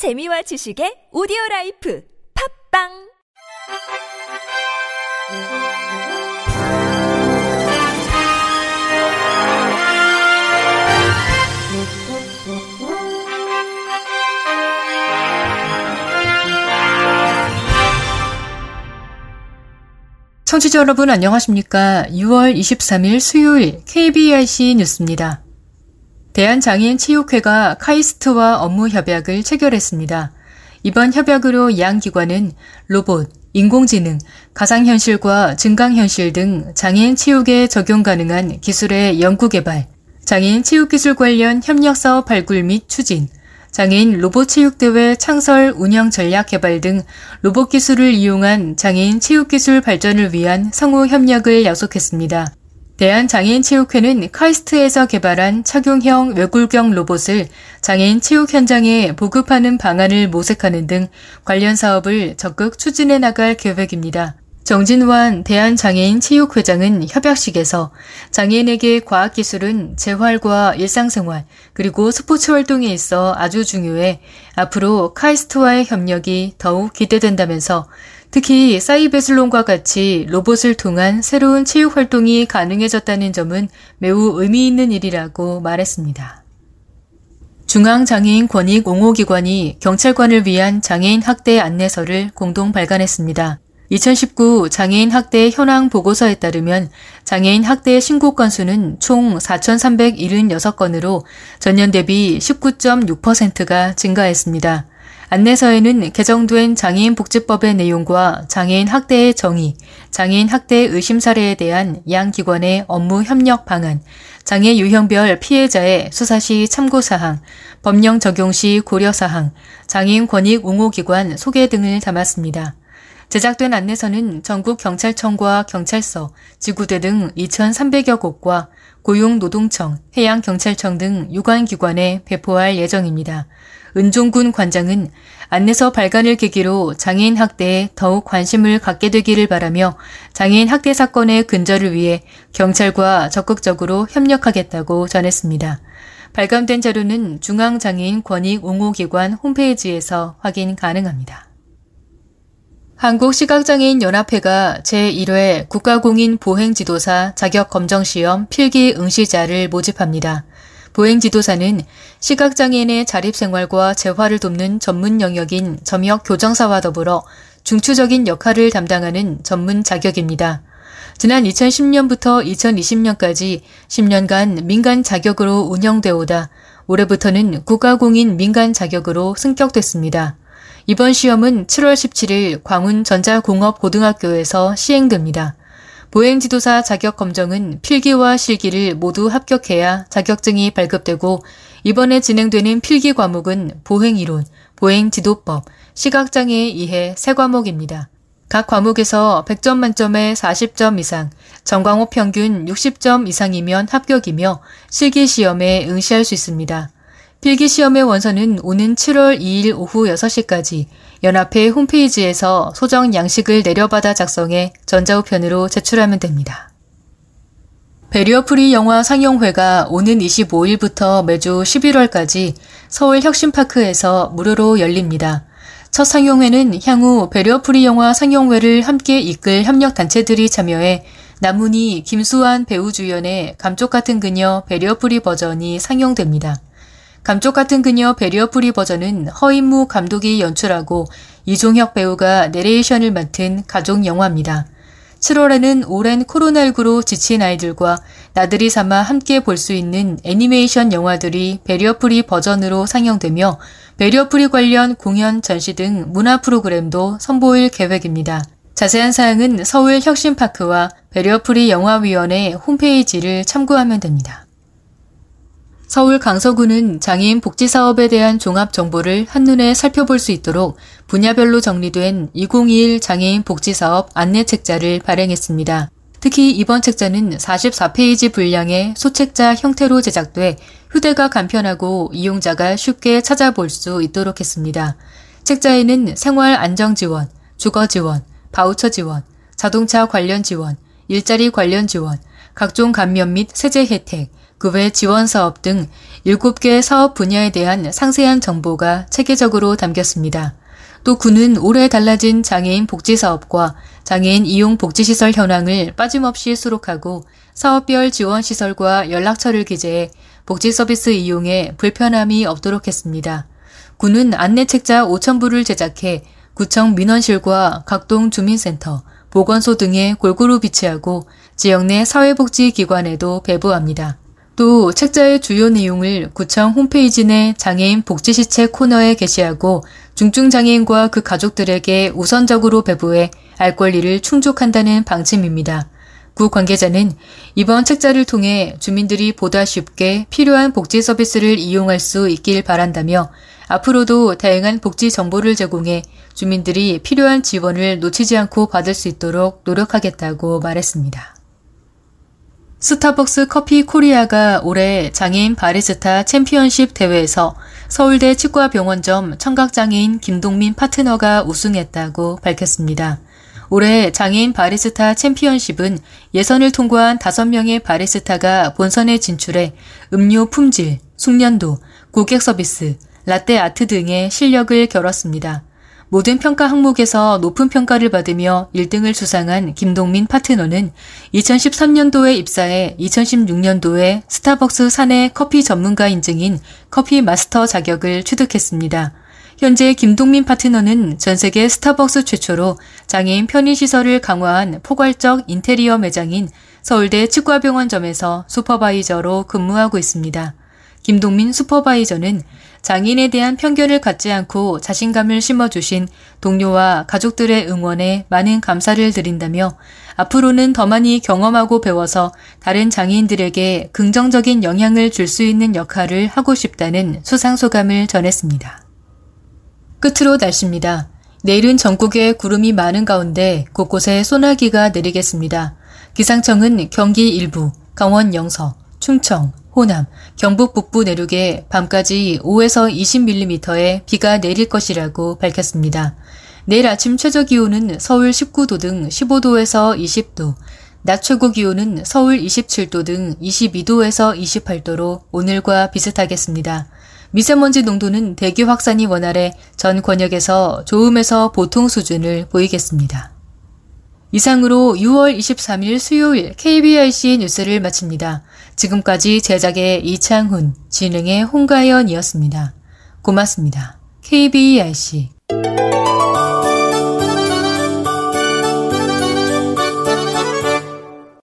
재미와 지식의 오디오 라이프 팝빵 청취자 여러분 안녕하십니까? 6월 23일 수요일 KBIC 뉴스입니다. 대한장애인체육회가 카이스트와 업무 협약을 체결했습니다. 이번 협약으로 양 기관은 로봇, 인공지능, 가상현실과 증강현실 등 장애인 체육에 적용 가능한 기술의 연구개발, 장애인 체육기술 관련 협력사업 발굴 및 추진, 장애인 로봇 체육대회 창설 운영 전략 개발 등 로봇 기술을 이용한 장애인 체육기술 발전을 위한 상호 협력을 약속했습니다. 대한장애인체육회는 카이스트에서 개발한 착용형 외굴경 로봇을 장애인 체육 현장에 보급하는 방안을 모색하는 등 관련 사업을 적극 추진해 나갈 계획입니다. 정진환 대한장애인체육회장은 협약식에서 장애인에게 과학기술은 재활과 일상생활 그리고 스포츠 활동에 있어 아주 중요해 앞으로 카이스트와의 협력이 더욱 기대된다면서 특히 사이베슬론과 같이 로봇을 통한 새로운 체육 활동이 가능해졌다는 점은 매우 의미 있는 일이라고 말했습니다. 중앙장애인 권익 옹호기관이 경찰관을 위한 장애인 학대 안내서를 공동 발간했습니다. 2019 장애인 학대 현황 보고서에 따르면 장애인 학대 신고 건수는 총 4,376건으로 전년 대비 19.6%가 증가했습니다. 안내서에는 개정된 장애인 복지법의 내용과 장애인 학대의 정의, 장애인 학대 의심 사례에 대한 양 기관의 업무 협력 방안, 장애 유형별 피해자의 수사 시 참고 사항, 법령 적용 시 고려 사항, 장애인 권익 옹호 기관 소개 등을 담았습니다. 제작된 안내서는 전국 경찰청과 경찰서, 지구대 등 2,300여 곳과 고용노동청, 해양경찰청 등 유관기관에 배포할 예정입니다. 은종군 관장은 안내서 발간을 계기로 장애인 학대에 더욱 관심을 갖게 되기를 바라며 장애인 학대 사건의 근절을 위해 경찰과 적극적으로 협력하겠다고 전했습니다. 발간된 자료는 중앙장애인 권익 옹호기관 홈페이지에서 확인 가능합니다. 한국시각장애인 연합회가 제1회 국가공인 보행지도사 자격검정시험 필기 응시자를 모집합니다. 보행지도사는 시각장애인의 자립생활과 재활을 돕는 전문 영역인 점역 교정사와 더불어 중추적인 역할을 담당하는 전문 자격입니다. 지난 2010년부터 2020년까지 10년간 민간 자격으로 운영되어 오다 올해부터는 국가공인 민간 자격으로 승격됐습니다. 이번 시험은 7월 17일 광운 전자공업고등학교에서 시행됩니다. 보행지도사 자격 검정은 필기와 실기를 모두 합격해야 자격증이 발급되고 이번에 진행되는 필기 과목은 보행이론, 보행지도법, 시각장애에 의해 세 과목입니다. 각 과목에서 100점 만점에 40점 이상, 전광호 평균 60점 이상이면 합격이며 실기시험에 응시할 수 있습니다. 필기시험의 원서는 오는 7월 2일 오후 6시까지 연합회 홈페이지에서 소정 양식을 내려받아 작성해 전자우편으로 제출하면 됩니다. 베리어프리 영화 상영회가 오는 25일부터 매주 11월까지 서울 혁신파크에서 무료로 열립니다. 첫 상영회는 향후 베리어프리 영화 상영회를 함께 이끌 협력단체들이 참여해 남문희, 김수환 배우 주연의 감쪽 같은 그녀 베리어프리 버전이 상영됩니다. 감쪽 같은 그녀 베리어프리 버전은 허인무 감독이 연출하고 이종혁 배우가 내레이션을 맡은 가족 영화입니다. 7월에는 오랜 코로나19로 지친 아이들과 나들이 삼아 함께 볼 수 있는 애니메이션 영화들이 베리어프리 버전으로 상영되며 베리어프리 관련 공연, 전시 등 문화 프로그램도 선보일 계획입니다. 자세한 사항은 서울 혁신파크와 베리어프리 영화위원회 홈페이지를 참고하면 됩니다. 서울 강서구는 장애인 복지 사업에 대한 종합 정보를 한눈에 살펴볼 수 있도록 분야별로 정리된 2021 장애인 복지 사업 안내 책자를 발행했습니다. 특히 이번 책자는 44페이지 분량의 소책자 형태로 제작돼 휴대가 간편하고 이용자가 쉽게 찾아볼 수 있도록 했습니다. 책자에는 생활 안정 지원, 주거 지원, 바우처 지원, 자동차 관련 지원, 일자리 관련 지원, 각종 감면 및 세제 혜택, 그 외 지원 사업 등 7개 사업 분야에 대한 상세한 정보가 체계적으로 담겼습니다. 또 군은 올해 달라진 장애인 복지 사업과 장애인 이용 복지시설 현황을 빠짐없이 수록하고 사업별 지원 시설과 연락처를 기재해 복지 서비스 이용에 불편함이 없도록 했습니다. 군은 안내 책자 5,000부를 제작해 구청 민원실과 각동 주민센터, 보건소 등에 골고루 비치하고 지역 내 사회복지기관에도 배부합니다. 또 책자의 주요 내용을 구청 홈페이지 내 장애인 복지시체 코너에 게시하고 중증장애인과 그 가족들에게 우선적으로 배부해 알 권리를 충족한다는 방침입니다. 구 관계자는 이번 책자를 통해 주민들이 보다 쉽게 필요한 복지 서비스를 이용할 수 있길 바란다며 앞으로도 다양한 복지 정보를 제공해 주민들이 필요한 지원을 놓치지 않고 받을 수 있도록 노력하겠다고 말했습니다. 스타벅스 커피 코리아가 올해 장애인 바리스타 챔피언십 대회에서 서울대 치과병원점 청각장애인 김동민 파트너가 우승했다고 밝혔습니다. 올해 장애인 바리스타 챔피언십은 예선을 통과한 5명의 바리스타가 본선에 진출해 음료 품질, 숙련도, 고객 서비스, 라떼 아트 등의 실력을 겨뤘습니다. 모든 평가 항목에서 높은 평가를 받으며 1등을 수상한 김동민 파트너는 2013년도에 입사해 2016년도에 스타벅스 사내 커피 전문가 인증인 커피 마스터 자격을 취득했습니다. 현재 김동민 파트너는 전 세계 스타벅스 최초로 장애인 편의시설을 강화한 포괄적 인테리어 매장인 서울대 치과병원점에서 슈퍼바이저로 근무하고 있습니다. 김동민 슈퍼바이저는 장인에 대한 편견을 갖지 않고 자신감을 심어주신 동료와 가족들의 응원에 많은 감사를 드린다며 앞으로는 더 많이 경험하고 배워서 다른 장애인들에게 긍정적인 영향을 줄 수 있는 역할을 하고 싶다는 수상소감을 전했습니다. 끝으로 날씨입니다. 내일은 전국에 구름이 많은 가운데 곳곳에 소나기가 내리겠습니다. 기상청은 경기 일부, 강원 영서, 충청, 호남, 경북 북부 내륙에 밤까지 5에서 20mm의 비가 내릴 것이라고 밝혔습니다. 내일 아침 최저 기온은 서울 19도 등 15도에서 20도, 낮 최고 기온은 서울 27도 등 22도에서 28도로 오늘과 비슷하겠습니다. 미세먼지 농도는 대기 확산이 원활해 전 권역에서 좋음에서 보통 수준을 보이겠습니다. 이상으로 6월 23일 수요일 KBRC 뉴스를 마칩니다. 지금까지 제작의 이창훈, 진행의 홍가연이었습니다. 고맙습니다. KBRC